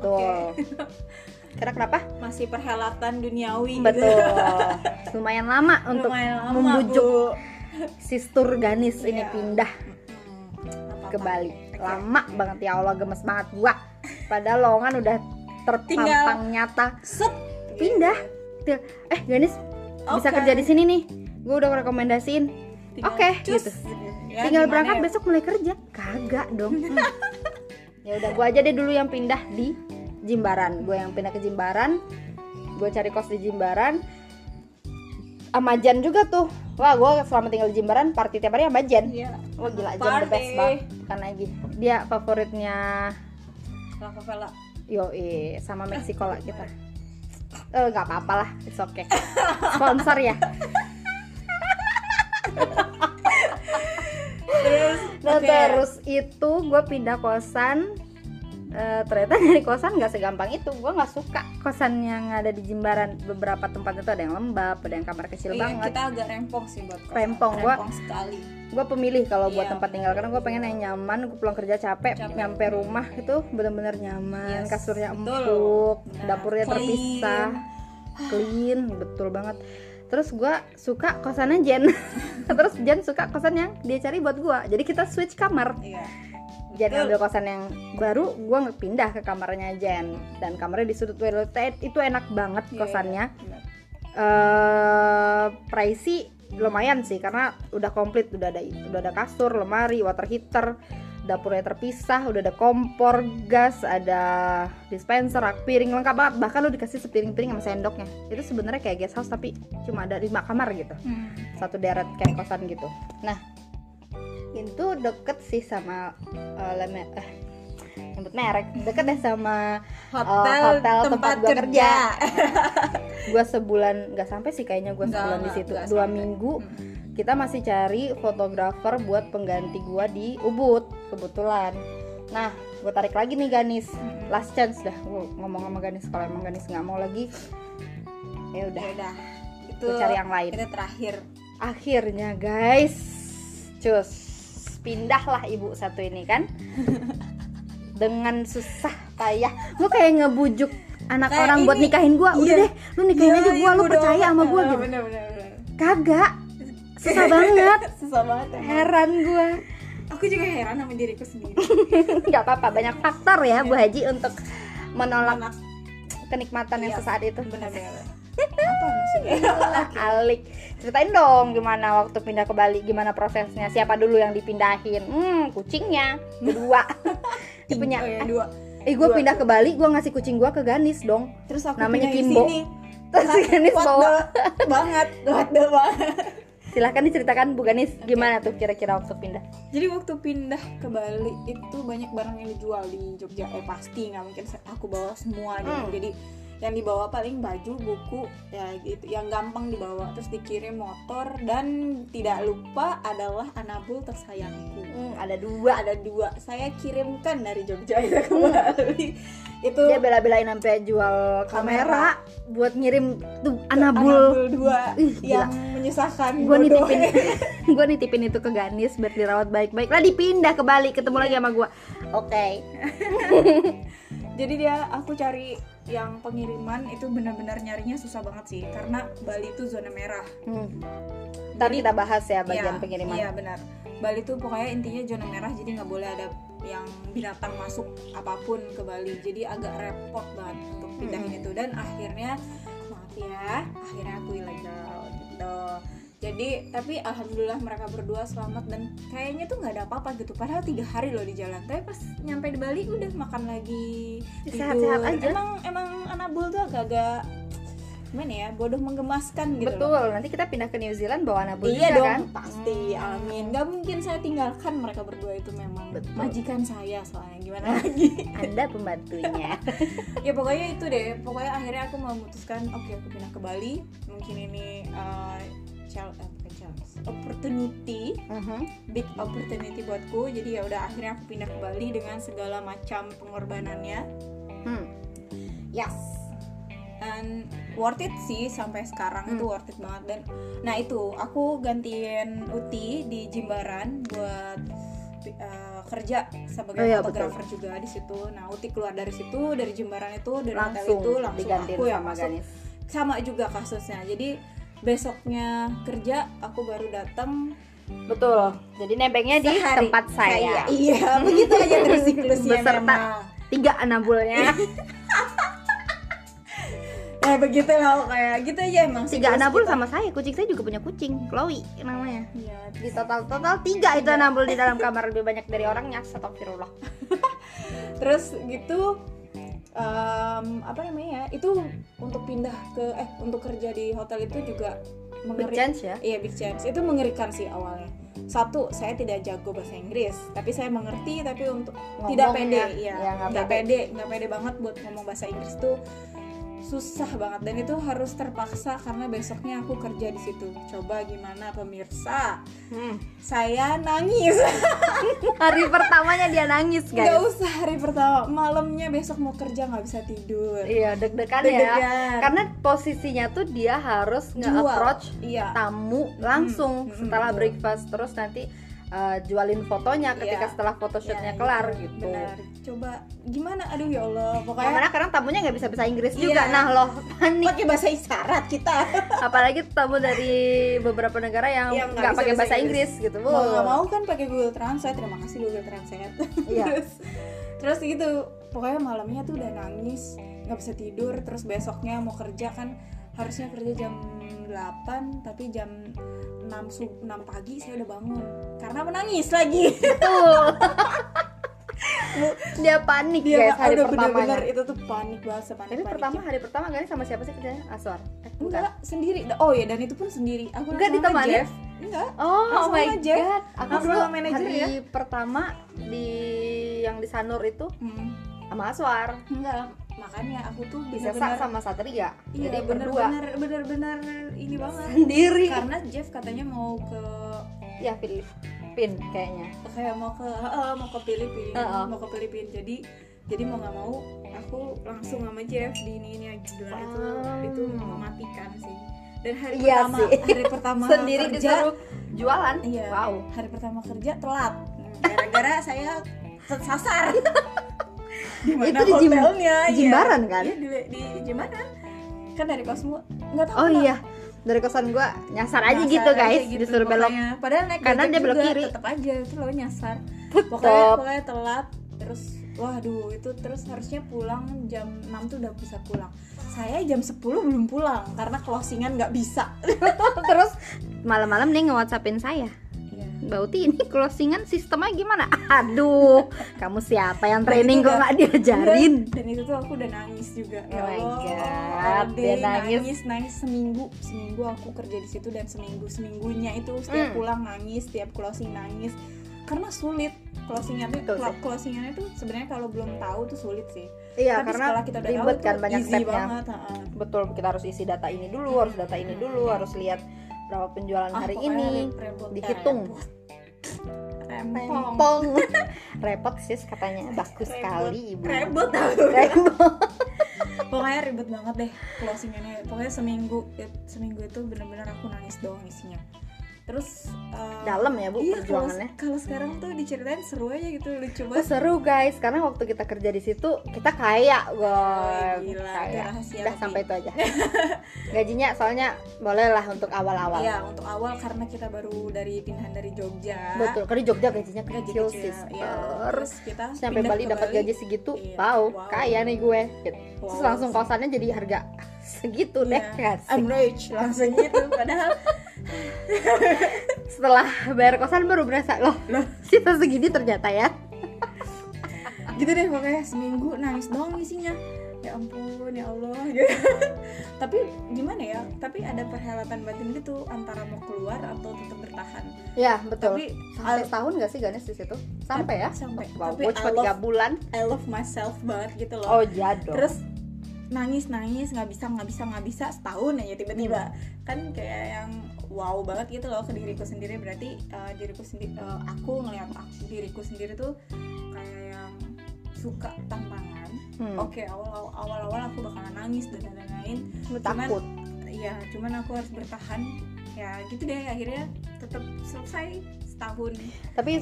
tuh Oke. karena kenapa masih perhelatan duniawi betul gitu. lumayan lama untuk Lumayan lama, membujuk Bu. sistur Ganis ini Iya. pindah Hmm, ke. Bali. Lama banget ya Allah gemes banget gua. Padahal lowongan udah terpampang nyata. set pindah. Eh Ganis bisa Oke. kerja di sini nih. Gue udah rekomendasiin. Oke, cus, gitu. Ya, tinggal berangkat ya? besok mulai kerja. Kagak dong. Hmm. ya udah gue aja deh dulu yang pindah di Jimbaran. Gue yang pindah ke Jimbaran. Gue cari kos di Jimbaran. Sama Jan juga tuh wah gue selama tinggal di Jimbaran party tiap hari sama Jan Iya. Wah gila Jan the best banget. Bukan lagi Dia favoritnya Lava Vela. Yoi sama Meksiko lah kita. Eh nggak apa-apa lah It's okay. Sponsor ya. Terus Nah oke. terus itu gue pindah kosan Eh, ternyata dari kosan nggak segampang itu gue nggak suka kosan yang ada di Jimbaran beberapa tempat itu ada yang lembab ada yang kamar kecil Iya, banget kita agak rempong sih buat kosan. Rempong, rempong sekali. gue pemilih kalau buat Iya, tempat tinggal karena gue pengen yang nyaman gue pulang kerja capek, Capek. nyampe rumah itu bener-bener nyaman Yes, kasurnya betul. empuk Benar. dapurnya Clean. terpisah clean betul banget terus gue suka kosannya Jen terus Jen suka kosan yang dia cari buat gue jadi kita switch kamar Iya. Jen ambil kosan yang baru gue pindah ke kamarnya Jen. Dan kamarnya di sudut toilet. Itu enak banget Iya, kosannya. iya. eh pricey lumayan sih karena udah komplit udah ada udah ada kasur lemari water heater dapurnya terpisah udah ada kompor gas ada dispenser rak piring lengkap banget. Bahkan lu dikasih sepiring-piring sama sendoknya. Itu sebenarnya kayak guest house tapi cuma ada lima kamar gitu. Hmm. satu deret kayak kosan gitu. Nah itu deket sih sama eh, leme eh nyebut merek deket deh sama Hotel, hotel tempat, tempat gua kerja. gua sebulan nggak sampai sih kayaknya gua Nggak, sebulan di situ dua sampai. minggu Hmm. kita masih cari fotografer buat pengganti gua di Ubud kebetulan nah gue tarik lagi nih Ganis Hmm. last chance dah gua ngomong sama Ganis kalau emang Ganis nggak mau lagi ya udah Ya udah. Itu Gua cari yang lain Itu terakhir. akhirnya guys cus pindahlah ibu satu ini kan dengan susah payah gue kayak ngebujuk anak Kayak orang buat ini, nikahin gue udah iya. deh lu nikahin aja gue lu percaya sama gue gitu Bener, bener, bener. kagak susah banget Susah banget. emang. heran gue Aku juga heran sama diriku sendiri. nggak apa-apa banyak faktor ya Bu Haji untuk menolak kenikmatan yang Iya. sesaat itu bener-bener. Apa maksudnya? alik ceritain dong gimana waktu pindah ke Bali gimana prosesnya siapa dulu yang dipindahin hmm kucingnya kedua dia punya Oh, ya, dua. eh gue pindah ke Bali gue ngasih kucing gue ke Ganis dong Terus aku Namanya Kimbo. sini. terus si Ganis bawa banget, what the banget. silahkan diceritakan Bu Ganis gimana tuh kira-kira waktu pindah Jadi waktu pindah ke Bali itu banyak barang yang dijual di Jogja. Eh pasti nggak mungkin aku bawa semua gitu. Hmm. Jadi yang dibawa paling baju, buku, ya gitu. Yang gampang dibawa. Terus dikirim motor dan tidak lupa adalah anabul tersayangku. hmm, ada dua Ada dua. Saya kirimkan dari Jogja itu ke Bali. itu dia bela-belain sampai jual kamera, buat ngirim tuh anabul anabul dua Ih, gila. yang menyusahkan. gue nitipin gue nitipin itu ke Ganis biar dirawat baik-baik lah dipindah ke Bali ketemu lagi sama gue oke jadi dia aku cari yang pengiriman itu benar-benar nyarinya susah banget sih karena Bali itu zona merah. Hmm. ntar kita bahas ya bagian Iya, pengiriman. iya benar. Bali itu pokoknya intinya zona merah jadi nggak boleh ada yang binatang masuk apa pun ke Bali. Jadi agak repot banget untuk pindahin Mm-mm. itu. Dan akhirnya maaf ya akhirnya aku ilegal gitu jadi tapi alhamdulillah mereka berdua selamat dan kayaknya tuh nggak ada apa-apa gitu. Padahal tiga hari loh di jalan. Tapi pas nyampe di Bali udah makan lagi tidur. Sehat-sehat aja. emang emang Anabul tuh agak-agak gimana ya bodoh menggemaskan gitu betul. Loh. nanti kita pindah ke New Zealand bawa nabul iya juga dong kan? pasti. Amin. Nggak mungkin saya tinggalkan mereka berdua itu memang Betul. majikan saya soalnya. Gimana lagi? Anda pembantunya. Ya pokoknya itu deh. Pokoknya akhirnya aku memutuskan oke aku pindah ke Bali. Mungkin ini uh, chal- eh, bukan challenge opportunity. Mhm. big opportunity buatku. Jadi ya udah akhirnya aku pindah ke Bali dengan segala macam pengorbanannya. Hmm. yes. And worth it sih sampai sekarang. Itu Hmm. worth it banget. Dan nah itu aku gantiin Uti di Jimbaran buat uh, kerja sebagai Oh iya, fotografer juga di situ. Nah Uti keluar dari situ dari Jimbaran itu dari hotel langsung itu langsung aku yang sama masuk. Ganis. Sama juga kasusnya. Jadi besoknya kerja aku baru datang. Betul. Jadi nebengnya di sehari. tempat saya, iya begitu aja terus siklusnya Beserta memang. tiga anabulnya. Ya begitu lah kayak gitu aja emang tiga anabul kita. sama saya. Kucing saya juga punya kucing. Chloe namanya. Iya, di total total tiga itu anabul di dalam kamar. Lebih banyak dari orangnya. Astagfirullah. Terus gitu em, apa namanya ya? Itu untuk pindah ke eh untuk kerja di hotel itu juga big mengeri chance ya? Iya big chance. Itu mengerikan sih awalnya. Satu saya tidak jago bahasa Inggris tapi saya mengerti tapi untuk tidak pede iya. ya, nggak nggak pede. pede nggak pede banget buat ngomong bahasa Inggris tuh susah banget. Dan itu harus terpaksa karena besoknya aku kerja di situ. Coba gimana pemirsa? Hmm. saya nangis. Hari pertamanya dia nangis nggak guys. usah hari pertama. Malamnya besok mau kerja nggak bisa tidur. Iya deg-degan ya. Deg-degan. karena posisinya tuh dia harus nge-approach iya. tamu langsung mm, setelah betul. breakfast. Terus nanti uh, jualin fotonya ketika Iya. setelah photoshootnya Ya, kelar itu, gitu. Benar coba gimana? Aduh ya Allah pokoknya karena kadang tamunya nggak bisa bahasa Inggris Iya. juga. Nah loh panik. Pakai bahasa isyarat kita. Apalagi tamu dari beberapa negara yang Yang nggak pakai bahasa bahasa Inggris, gitu mau nggak mau kan pakai Google Translate. Terima kasih Google Translate. Iya. terus terus gitu. Pokoknya malamnya tuh udah nangis nggak bisa tidur. Terus besoknya mau kerja kan harusnya kerja jam 8 tapi jam 6 sub 6 pagi saya udah bangun. Karena menangis lagi. Betul dia panik dia guys hari udah pertamanya. bener-bener itu tuh panik banget sepanik tapi pertama hari pertama gak sama siapa sih kerjanya? Aswar. Eh, bukan. Enggak sendiri. Oh ya dan itu pun sendiri. Aku Enggak ditemani? Jeff. Enggak Oh, oh my Jeff. god, aku dulu hari ya? pertama di yang di Sanur itu hmm, sama Aswar, enggak makanya aku tuh bisa bener-bener sama Satria, iya jadi berdua. bener-bener bener-bener ini banget. Sendiri. karena Jeff katanya mau ke Ya Filipin kayaknya. kayak mau ke eh, mau ke Filipina Heeh. mau ke Filipina jadi jadi mau nggak mau aku langsung sama Jeff di ini ini gila itu itu mematikan sih dan hari Iya pertama sih. hari pertama sendiri kerja disuruh jualan. iya Wow. hari pertama kerja telat gara-gara saya di mana Itu di Jim- hotelnya iya. Jimbaran kan? Iya, di, di Jimbaran kan dari kosmo nggak tahu Oh iya, dari kosan gua nyasar aja Nyasar gitu aja guys, gitu, disuruh belok. padahal naik Kanan dia belok kiri. tetap aja itu lo nyasar Tetep. pokoknya pokoknya telat terus waduh itu terus harusnya pulang jam 6 tuh udah bisa pulang saya jam 10 belum pulang karena closingan nggak bisa Terus malam-malam dia nge-whatsappin saya. Iya Mbak Uti ini closingan sistemnya gimana? Aduh, kamu siapa yang training itu kok nggak diajarin? dan itu tuh aku udah nangis juga Oh my God, Ade, dia nangis. nangis nangis seminggu seminggu aku kerja di situ dan seminggu seminggunya itu setiap Hmm. pulang nangis setiap closing nangis karena sulit closingnya tuh closingannya tuh sebenarnya kalau belum tahu tuh sulit sih Iya, tapi karena kita udah ribet tahu kan banyak stepnya. banget. Betul, kita harus isi data ini dulu, harus data ini dulu, harus lihat berapa penjualan Ah, hari ini. repot, dihitung. repot. rempong Rempong. Repot sis katanya, bagus Repot. sekali ibu. tau Rempong. pokoknya ribet banget deh closingannya pokoknya seminggu seminggu itu bener-bener aku nangis doang isinya terus eh, Dalam ya bu iya perjuangannya. kalau sekarang tuh diceritain seru aja gitu lucu Oh, banget seru guys, karena waktu kita kerja di situ kita kaya, Oh, gue itu kaya. Udah sampai itu aja. Gajinya soalnya boleh lah untuk awal-awal. Iya untuk awal karena kita baru dari pindahan dari Jogja Betul, karena Jogja gajinya gaji kecil kecil sis. ya. Terus terus kita sampai Bali dapat gaji segitu, Iya, wow, wow. kaya nih gue. Gitu. Terus Wow. langsung kosannya jadi harga segitu deh Iya, kan. I'm rich langsung gitu padahal Setelah bayar kosan baru berasa loh, Loh. kita segini ternyata ya. gitu deh pokoknya seminggu nangis doang isinya. Ya ampun ya Allah tapi gimana ya tapi ada perhelatan batin gitu antara mau keluar atau tetap bertahan. Ya betul. Tapi sampai setahun gak sih Ganes di situ? Sampai ya? Sampai. Wow tapi gue cuma tiga bulan. I love myself banget gitu loh. Oh jadul terus nangis nangis nggak bisa nggak bisa nggak bisa setahun aja tiba-tiba. Hmm. kan kayak yang wow banget gitu loh ke diriku sendiri. Berarti uh, diriku sendiri aku ngelihat aku, diriku sendiri tuh kayak yang suka tantangan. Hmm, oke awal awal awal aku bakalan nangis dan lain-lain. Takut? Iya, cuman aku harus bertahan. Ya gitu deh. Akhirnya tetap selesai setahun. tapi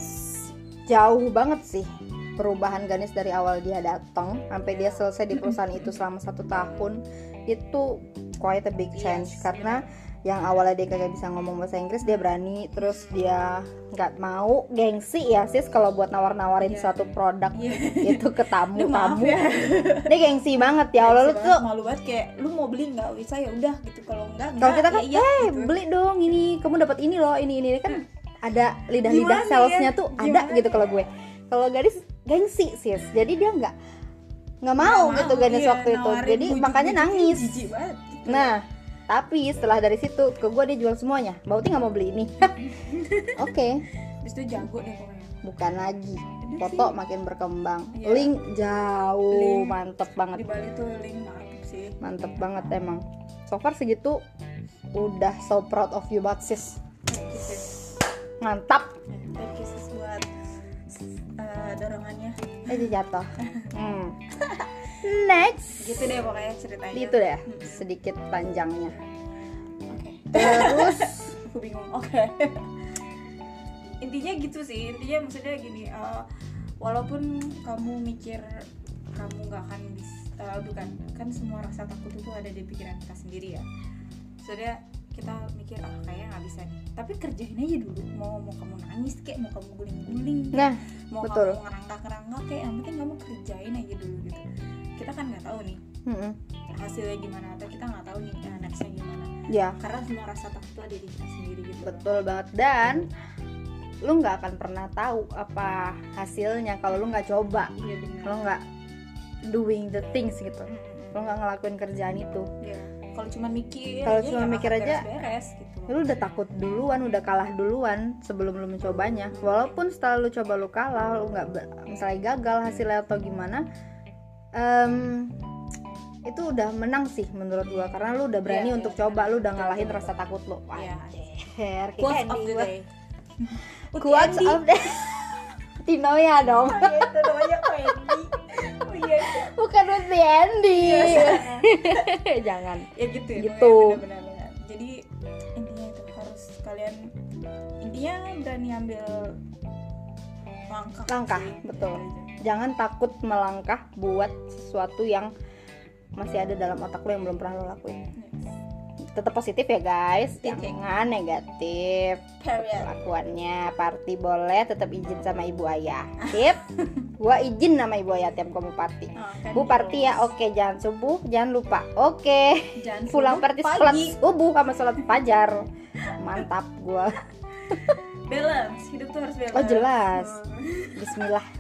jauh banget sih perubahan Ganes dari awal dia datang sampai dia selesai di perusahaan itu selama satu tahun. Itu quite a big change. Yes, karena yang awalnya dia kagak bisa ngomong bahasa Inggris dia berani terus dia nggak mau gengsi ya sis kalau buat nawar-nawarin Iya. suatu produk Iya. itu ke tamu tamu ya. dia gengsi banget ya Allah lu tuh malu banget kayak lu mau beli nggak bisa ya udah gitu kalau enggak kalau kita kan ya, iya, eh gitu. beli dong ini kamu dapat ini loh ini ini ini kan ada lidah-lidah Gimana salesnya ya? tuh ada Gimana gitu kalau ya? gue kalau gadis gengsi sis jadi dia nggak nggak mau Nggak gitu gadis iya, waktu itu jadi makanya nangis gitu. nah tapi setelah dari situ ke gue dia jual semuanya Bauti nggak mau beli ini oke Habis itu jago deh pokoknya. bukan lagi Udah foto sih. makin berkembang Iya. link jauh Link. mantep di banget Bali tuh link mantep sih. mantep banget emang so far segitu udah so proud of you banget sis Thank you sis. mantap Thank you sis buat uh, dorongannya. eh jatuh hmm. Next Gitu deh pokoknya ceritanya. itu deh Hmm. sedikit panjangnya Oke. terus aku bingung oke intinya gitu sih intinya maksudnya gini eh, walaupun kamu mikir kamu nggak akan bisa bukan kan semua rasa takut itu ada di pikiran kita sendiri ya maksudnya kita mikir ah kayaknya nggak bisa nih tapi kerjain aja dulu mau mau kamu nangis kayak mau kamu guling-guling nah mau betul. kamu ngerangkak-ngerangkak kayak yang penting kamu kerjain aja dulu gitu kita kan nggak tahu nih mm-mm. hasilnya gimana atau kita nggak tahu nih eh, nextnya gimana. Ya. Karena semua rasa takut itu ada di kita sendiri gitu. Betul banget. Dan lu nggak akan pernah tahu apa hasilnya kalau lu nggak coba. Iya benar. Kalau nggak doing the things gitu. Mm-mm. kalau nggak ngelakuin kerjaan itu. Iya. Kalau cuma mikir, Kalau cuma ya nggak mikir aja, beres-beres gitu. lu udah takut duluan udah kalah duluan sebelum lu mencobanya. Walaupun setelah lu coba lu kalah lu nggak misalnya gagal hasilnya atau gimana em, itu udah menang sih menurut gua karena lu udah berani Iya, untuk iya, coba benar. lu udah ngalahin rasa takut lu Iya. Wajar, kayak Quotes of the day. quotes of the Tinoya dong Oh, iya, itu namanya Wendy. Oh iya. bukan the Andy Iya, jangan ya gitu ya. Gitu. pokoknya benar-benar. Jadi intinya itu harus kalian intinya berani ambil langkah. Langkah, betul. Jangan takut melangkah buat sesuatu yang masih ada dalam otak lo yang belum pernah lo lakuin. Yes. tetap positif ya guys. Jangan negatif. Period. kelakuannya party boleh tetap izin sama ibu ayah. Sip. Gua izin sama ibu ayah tiap gua mau party. Oh, kan bu party ya oke. Jangan subuh jangan lupa. Oke. Jangan pulang party pagi. sholat subuh sama sholat fajar. Mantap gua. Balance. Hidup tuh harus balance. Oh, jelas. Oh. Bismillah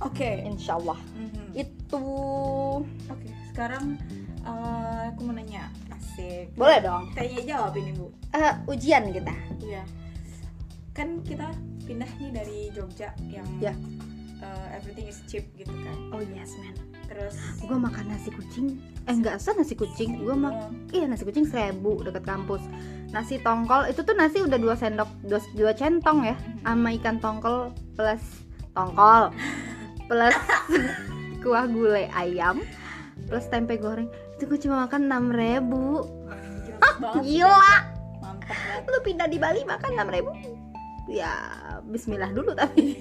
oke. Insyaallah. Mhm. itu. Oke sekarang eh, aku mau nanya. Asik. Boleh dong. Tanya jawab ini bu. Eh, ujian kita. Iya. Kan kita pindah nih dari Jogja yang Ya. eh, everything is cheap gitu kan. Oh yes man. Terus gue makan nasi kucing. Eh nggak usah nasi kucing. Gue mak eh, iya nasi kucing seribu deket kampus. Nasi tongkol itu tuh nasi udah dua sendok dua, dua centong ya sama ikan tongkol plus tongkol plus kuah gulai ayam plus tempe goreng. Itu gue cuma makan enam ribu. Gila banget gila. Lu pindah di Bali makan enam ribu? Ya Bismillah dulu tapi.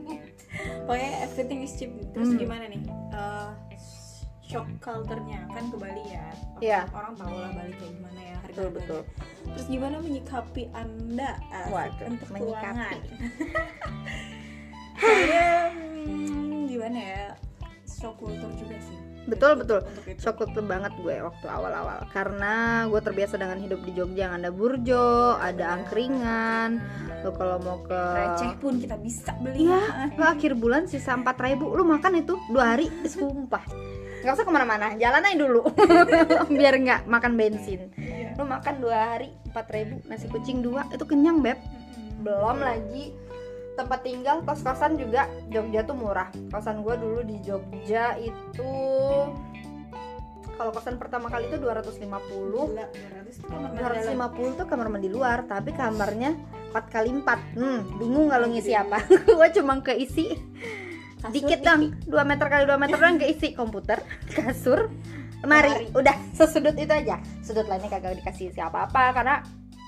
Pokoknya everything is cheap. Terus Hmm. gimana nih? Eh, shock culture-nya. Kan ke Bali ya. Orang, Iya. orang tahu lah Bali kayak gimana ya harga betul betul. Terus gimana menyikapi anda asik, Waduh, untuk menyikapi. saya hmm, gimana ya shock culture juga sih. Betul betul. shock culture banget gue waktu awal-awal. Karena gue terbiasa dengan hidup di Jogja. Yang ada burjo, ada angkringan, lo kalau mau ke receh pun kita bisa beli. Iya, lo akhir bulan sisa 4000 ribu, lo makan itu dua hari, sumpah. nggak usah ke mana-mana jalan aja dulu. Biar nggak makan bensin. Iya. lu makan dua hari 4000 nasi kucing dua itu kenyang beb. Belum lagi tempat tinggal kos-kosan juga Jogja tuh murah. Kosan gue dulu di Jogja itu kalau kosan pertama kali itu 250 Gila, 200 tuh kamar dalam. 250 tuh kamar mandi luar tapi kamarnya 4 kali 4 hmm, bingung kalau ngisi apa. Gue cuma keisi. Dikit dong 2 meter kali 2 meter doang keisi komputer kasur Lemari. udah. Sesudut itu aja. Sudut lainnya kagak dikasih siapa apa karena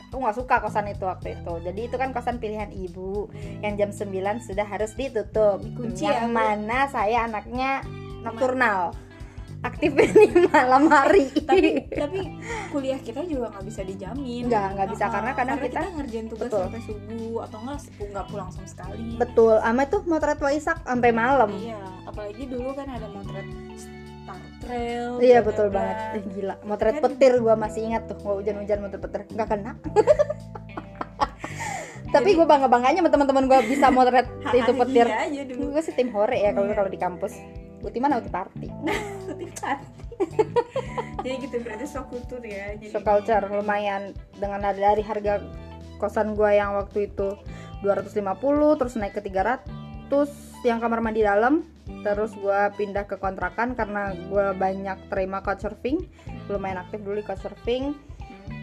aku nggak suka kosan itu waktu itu. Jadi itu kan kosan pilihan ibu yang jam 9 sudah harus ditutup. Dikunci yang ya, Bu? mana saya anaknya nocturnal. Aktifnya di malam hari. Tapi tapi kuliah kita juga nggak bisa dijamin. Nggak, nggak bisa, karena kadang kita- ngerjain tugas Betul. sampai subuh atau nggak nggak pulang sama sekali. Betul. Ama tuh motret Waisak sampai malam. Iya apalagi dulu kan ada motret Trail Iya bla, betul bla. banget, Ih, gila. Motret Kan- petir gua masih ingat tuh, gua hujan-hujan motret petir, nggak kena. Tapi gue bangga bangganya sama teman-teman gue bisa motret itu petir. Gue sih tim hore ya kalau Iya. kalau di kampus. Uti mana uti party. Tipat. jadi gitu berarti sok kultur ya jadi So culture lumayan dengan dari harga kosan gua yang waktu itu 250 terus naik ke 300 yang kamar mandi dalam terus gua pindah ke kontrakan karena gua banyak terima couchsurfing lumayan aktif dulu di couchsurfing.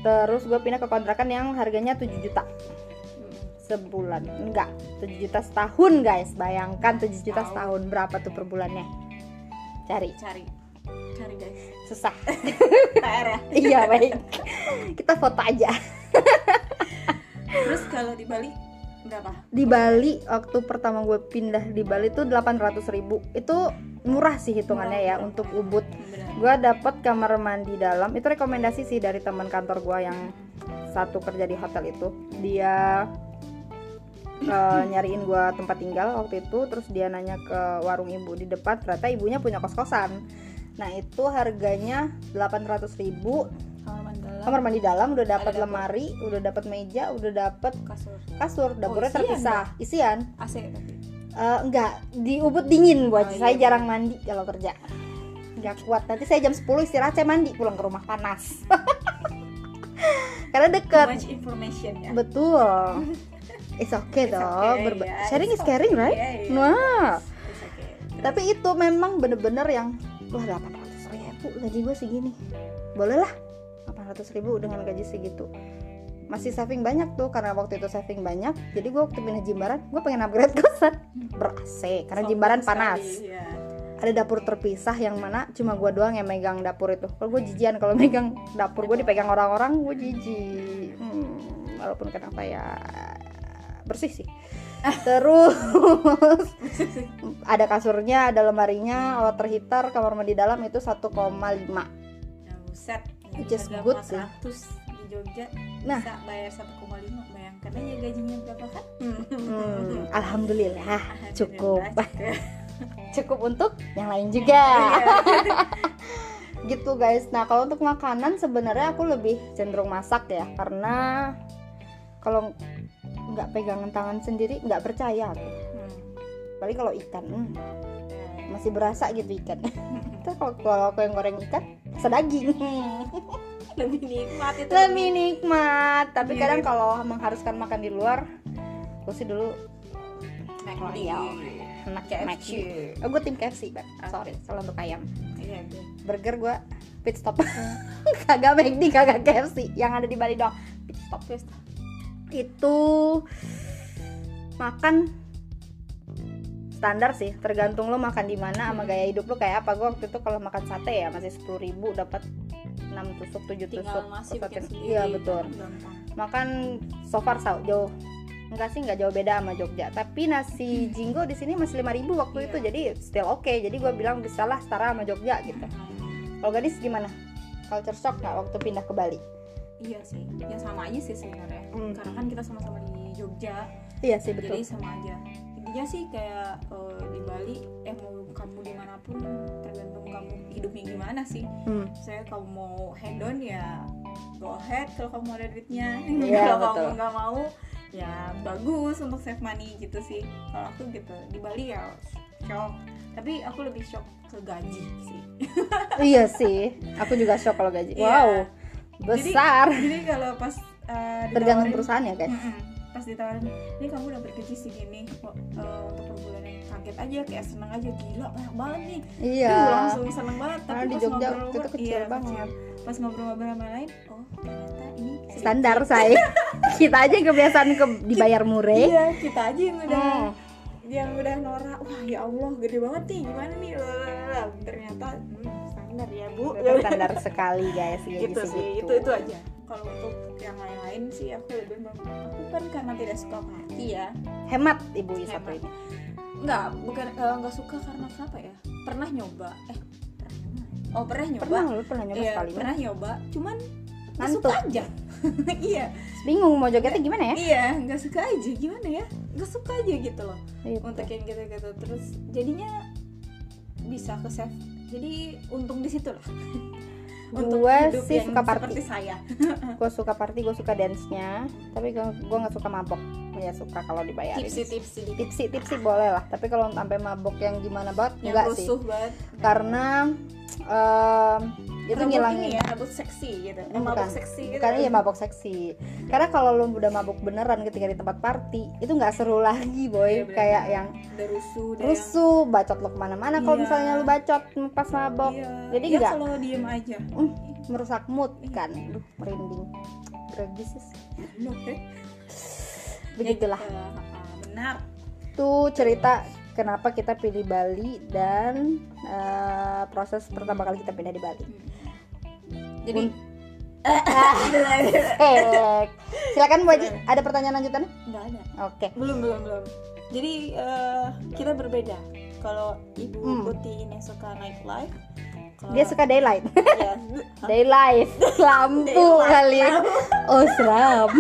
Terus gue pindah ke kontrakan yang harganya 7 juta. Sebulan. Enggak 7 juta setahun guys. Bayangkan 7 juta Setahun. setahun berapa tuh per bulannya? Cari. Cari. Cari guys. Susah. PR ya? Iya baik. Kita foto aja. Terus kalau di Bali berapa? Di Bali waktu pertama gue pindah di Bali tuh 800 ribu. Itu murah sih hitungannya Murah, ya murah. untuk Ubud. Gue dapet kamar mandi dalam. Itu rekomendasi sih dari teman kantor gue yang satu kerja di hotel itu. Dia eh, nyariin gue tempat tinggal waktu itu terus dia nanya ke warung ibu di depan. Ternyata ibunya punya kos kosan nah itu harganya 800 ribu kamar mandi dalam. Kamar mandi dalam udah dapat lemari udah dapat meja udah dapat kasur. kasur. Dapurnya isian terpisah. Isian. AC tapi Eh, enggak. Di Ubud dingin buat Oh, saya iya. jarang mandi kalau kerja. Nggak kuat. Nanti saya jam 10 istirahat saya mandi pulang ke rumah panas. Karena too deket much information ya. Betul. It's okay It's dong. okay, Berba- ya. sharing is caring right? okay, ya. wah. It's okay. tapi itu memang bener-bener yang wah 800 ribu gaji gue segini. Boleh lah 800 ribu dengan gaji segitu. Masih saving banyak tuh karena waktu itu saving banyak jadi gue waktu pindah Jimbaran gue pengen upgrade kosan. Ber AC karena Sombong Jimbaran sekali, panas. ya. ada dapur terpisah yang mana cuma gue doang yang megang dapur itu. Kalau gue jijian kalau megang dapur gue dipegang orang-orang gue jijik. Hmm, walaupun kenapa ya bersih sih. Terus ada kasurnya ada lemarinya water heater kamar mandi dalam itu 1,5 Nah, buset. Which is Harga good sih. 400 di Jogja Nah. bisa bayar 1,5 bayangkan aja gajinya berapa kan? hmm, alhamdulillah cukup Alhamdulillah, cukup untuk yang lain juga Iya. gitu guys nah kalau untuk makanan sebenarnya aku lebih cenderung masak ya karena kalau nggak pegangan tangan sendiri nggak percaya aku Hmm. apalagi kalau ikan hmm. Masih berasa gitu ikan Terus kalau kalau aku yang goreng ikan sedaging lebih nikmat itu lebih nikmat tapi Iya. kadang kalau mengharuskan makan di luar aku sih dulu McD. Iya. enak KFC. Oh gue tim KFC Bang. sorry salah untuk ayam Iya, gue. burger gue pit stop kagak McD kagak KFC yang ada di Bali doang pit stop Terus, itu makan standar sih tergantung lo makan di mana sama gaya hidup lo. Kayak apa gue waktu itu kalau makan sate ya masih sepuluh ribu dapat 6 tusuk 7 tinggal tusuk iya betul. makan so far sau- jauh. Enggak sih nggak jauh beda sama Jogja. Tapi nasi jinggo di sini masih 5000 waktu Iya. itu jadi still oke jadi gue bilang bisa lah setara sama Jogja gitu. Kalau gadis gimana? Culture shock nggak waktu pindah ke Bali? Iya sih. Ya sama aja sih sebenarnya. Hmm. karena kan kita sama-sama di Jogja. Iya sih betul. Jadi sama aja intinya sih kayak eh, di Bali eh mau kamu di mana pun tergantung kamu hidupnya gimana sih Hmm. saya kamu mau hedon ya go ahead kalau kamu ada duitnya Iya, kalau betul. kamu nggak mau ya bagus untuk save money gitu sih kalau aku gitu di Bali ya shock tapi aku lebih shock ke gaji sih iya sih aku juga shock kalau gaji Iya. wow besar jadi, jadi kalau pas uh, tergantung perusahaan ya guys Mm-mm. Pas ditawarin ini kamu dapat gaji segini kok uh, untuk per bulannya kaget aja kayak seneng aja. Gila banyak banget nih. Iya. Duh, langsung seneng banget. Tapi Karena di pas Jogja ngobrol waktu itu kecil iya, banget. pas ngobrol-ngobrol sama lain oh ternyata ini standar saya kita aja yang kebiasaan ke dibayar murah. iya kita aja yang udah Hmm. yang udah norak. Wah ya Allah gede banget nih gimana nih? Lalalala. ternyata hmm, standar ya bu. Standar sekali guys gitu sih segitu. itu itu aja kalau untuk yang lain-lain sih aku lebih mem- aku kan karena tidak suka party ya. Hemat ibu satu Hemat. ini. Nggak bukan nggak suka karena kenapa ya? Pernah nyoba. Eh pernah. Oh pernah nyoba? Pernah lu pernah nyoba Iya, sekali. pernah nyoba. Cuman nggak suka aja. Iya. Bingung mau jogetnya gimana ya? iya nggak suka aja. Gimana ya? Nggak suka aja gitu loh. Gitu. untuk yang gitu-gitu. Terus jadinya bisa ke save. Jadi untung di situ lah Gue sih suka party. seperti saya. Gue suka party gue suka dance nya tapi gue nggak suka mabok. Ya suka kalau dibayarin. Tipsi tipsi tipsi tipsi boleh lah. Tapi kalau sampai mabok yang gimana banget yang enggak sih. banget. Karena em, itu Mabuk ngilangin. ini ya mabuk seksi gitu. Eh, mabuk seksi gitu. Bukan iya mabok seksi. Karena kalau lu udah mabok beneran ketika di tempat party itu nggak seru lagi boy. Iya, bener. kayak yang udah rusuh udah rusuh bacot lo ke mana-mana kalau Iya. misalnya lu bacot pas mabok. Yang, iya. Jadi Iya, nggak- kalau diem aja. Hmm, merusak mood kan. Duh, merinding. Tragis sih. Loh, eh. begitulah. Ya, gitu. Ah, benar. Tuh cerita kenapa kita pilih Bali dan eh, proses pertama kali kita pindah di Bali. jadi Un- Eh, silakan Bu Haji, ada pertanyaan lanjutannya? nggak ada Oke. belum belum belum jadi eh, kita berbeda kalau ibu Hmm. Putih ini suka nightlife Dia suka daylight. Hah? daylight, lampu kali. Oh, seram.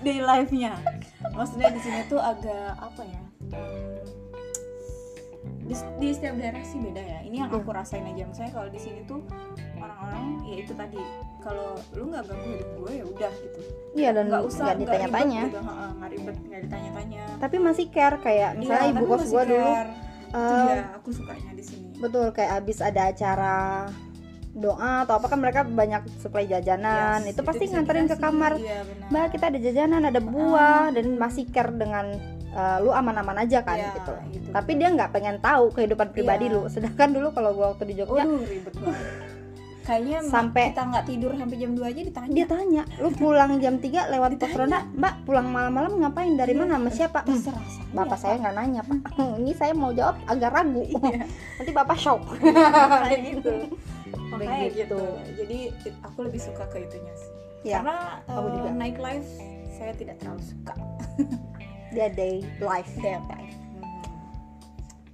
day life-nya maksudnya di sini tuh agak apa ya? Di, di setiap daerah sih beda ya. Ini yang aku rasain aja. Misalnya kalau di sini tuh orang-orang ya itu tadi. Kalau lu nggak ganggu hidup gue ya udah gitu. Iya dan nggak usah nggak ditanya-tanya. gitu, nggak ribet nggak ditanya-tanya. Tapi masih care kayak misalnya Iya, ibu kos gua dulu itu eh, ya aku sukanya di sini. betul kayak abis ada acara doa atau apa kan mereka banyak suplai jajanan. Yes, itu pasti bisa nganterin ke kamar. iya, benar. mbak kita ada jajanan ada buah dan masih care dengan eh, lu aman-aman aja kan Iya, gitu. gitu. tapi dia nggak pengen tahu kehidupan pribadi Iya. lu. Sedangkan dulu kalau gua waktu di Jogja ribet banget. Kayaknya Sampai- kita nggak tidur sampai jam 2 aja ditanya. Dia tanya lu pulang jam 3 lewat pos ronda? Mbak pulang malam-malam ngapain? Dari Iya. mana? Sama siapa? Hmm, terserah saya. Bapak saya nggak nanya pak ini saya mau jawab agak ragu. Iya. nanti bapak shock. Kayak gitu makanya Begitu. gitu jadi aku lebih suka ke itunya sih Ya, karena aku eh, juga. nightlife saya tidak terlalu suka dia day life day life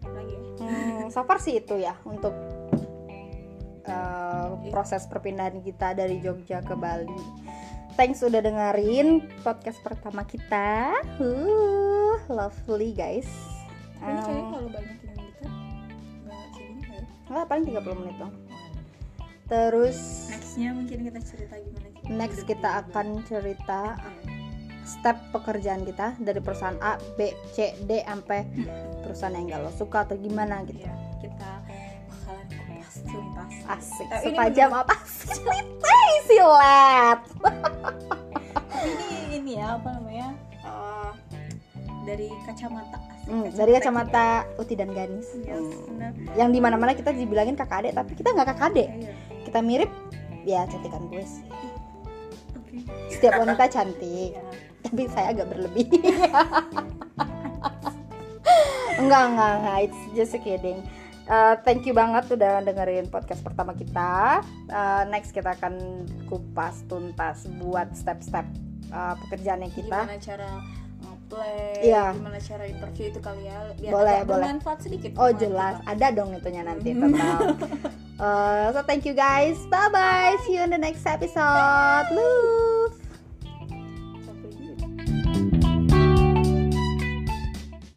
lagi ya? Hmm, so far sih itu ya untuk uh, proses perpindahan kita dari Jogja ke Bali. Thanks udah dengerin podcast pertama kita. Uh, lovely guys. ini kayaknya kalau banyak yang dekat nggak kali nggak, paling 30 menit dong. Terus nextnya mungkin kita cerita gimana next kita akan cerita step pekerjaan kita dari perusahaan A, B, C, D sampai perusahaan yang gak lo suka atau gimana gitu. Iya, kita bakalan kupas tuntas Asik. Ini Setajam apa? Silet, silet. ini ini ya apa namanya eh, dari kacamata Hmm, dari kacamata Uti dan Ganis. Yes, Hmm. benar. Yang di mana mana kita dibilangin kakak adik, tapi kita nggak kakak adik. Iya, Kita mirip, ya cantikan gue sih. Setiap wanita cantik, Iya. tapi saya agak berlebih. enggak, enggak, enggak. It's just a kidding. Uh, thank you banget udah dengerin podcast pertama kita. Uh, next kita akan kupas tuntas buat step-step uh, pekerjaannya kita. gimana cara ngeplay Iya. gimana cara interview itu kali ya biar Boleh, agak boleh. bermanfaat sedikit Oh jelas, kita. ada dong itunya nanti tetap. Uh, so thank you guys, bye bye. See you in the next episode. Lu.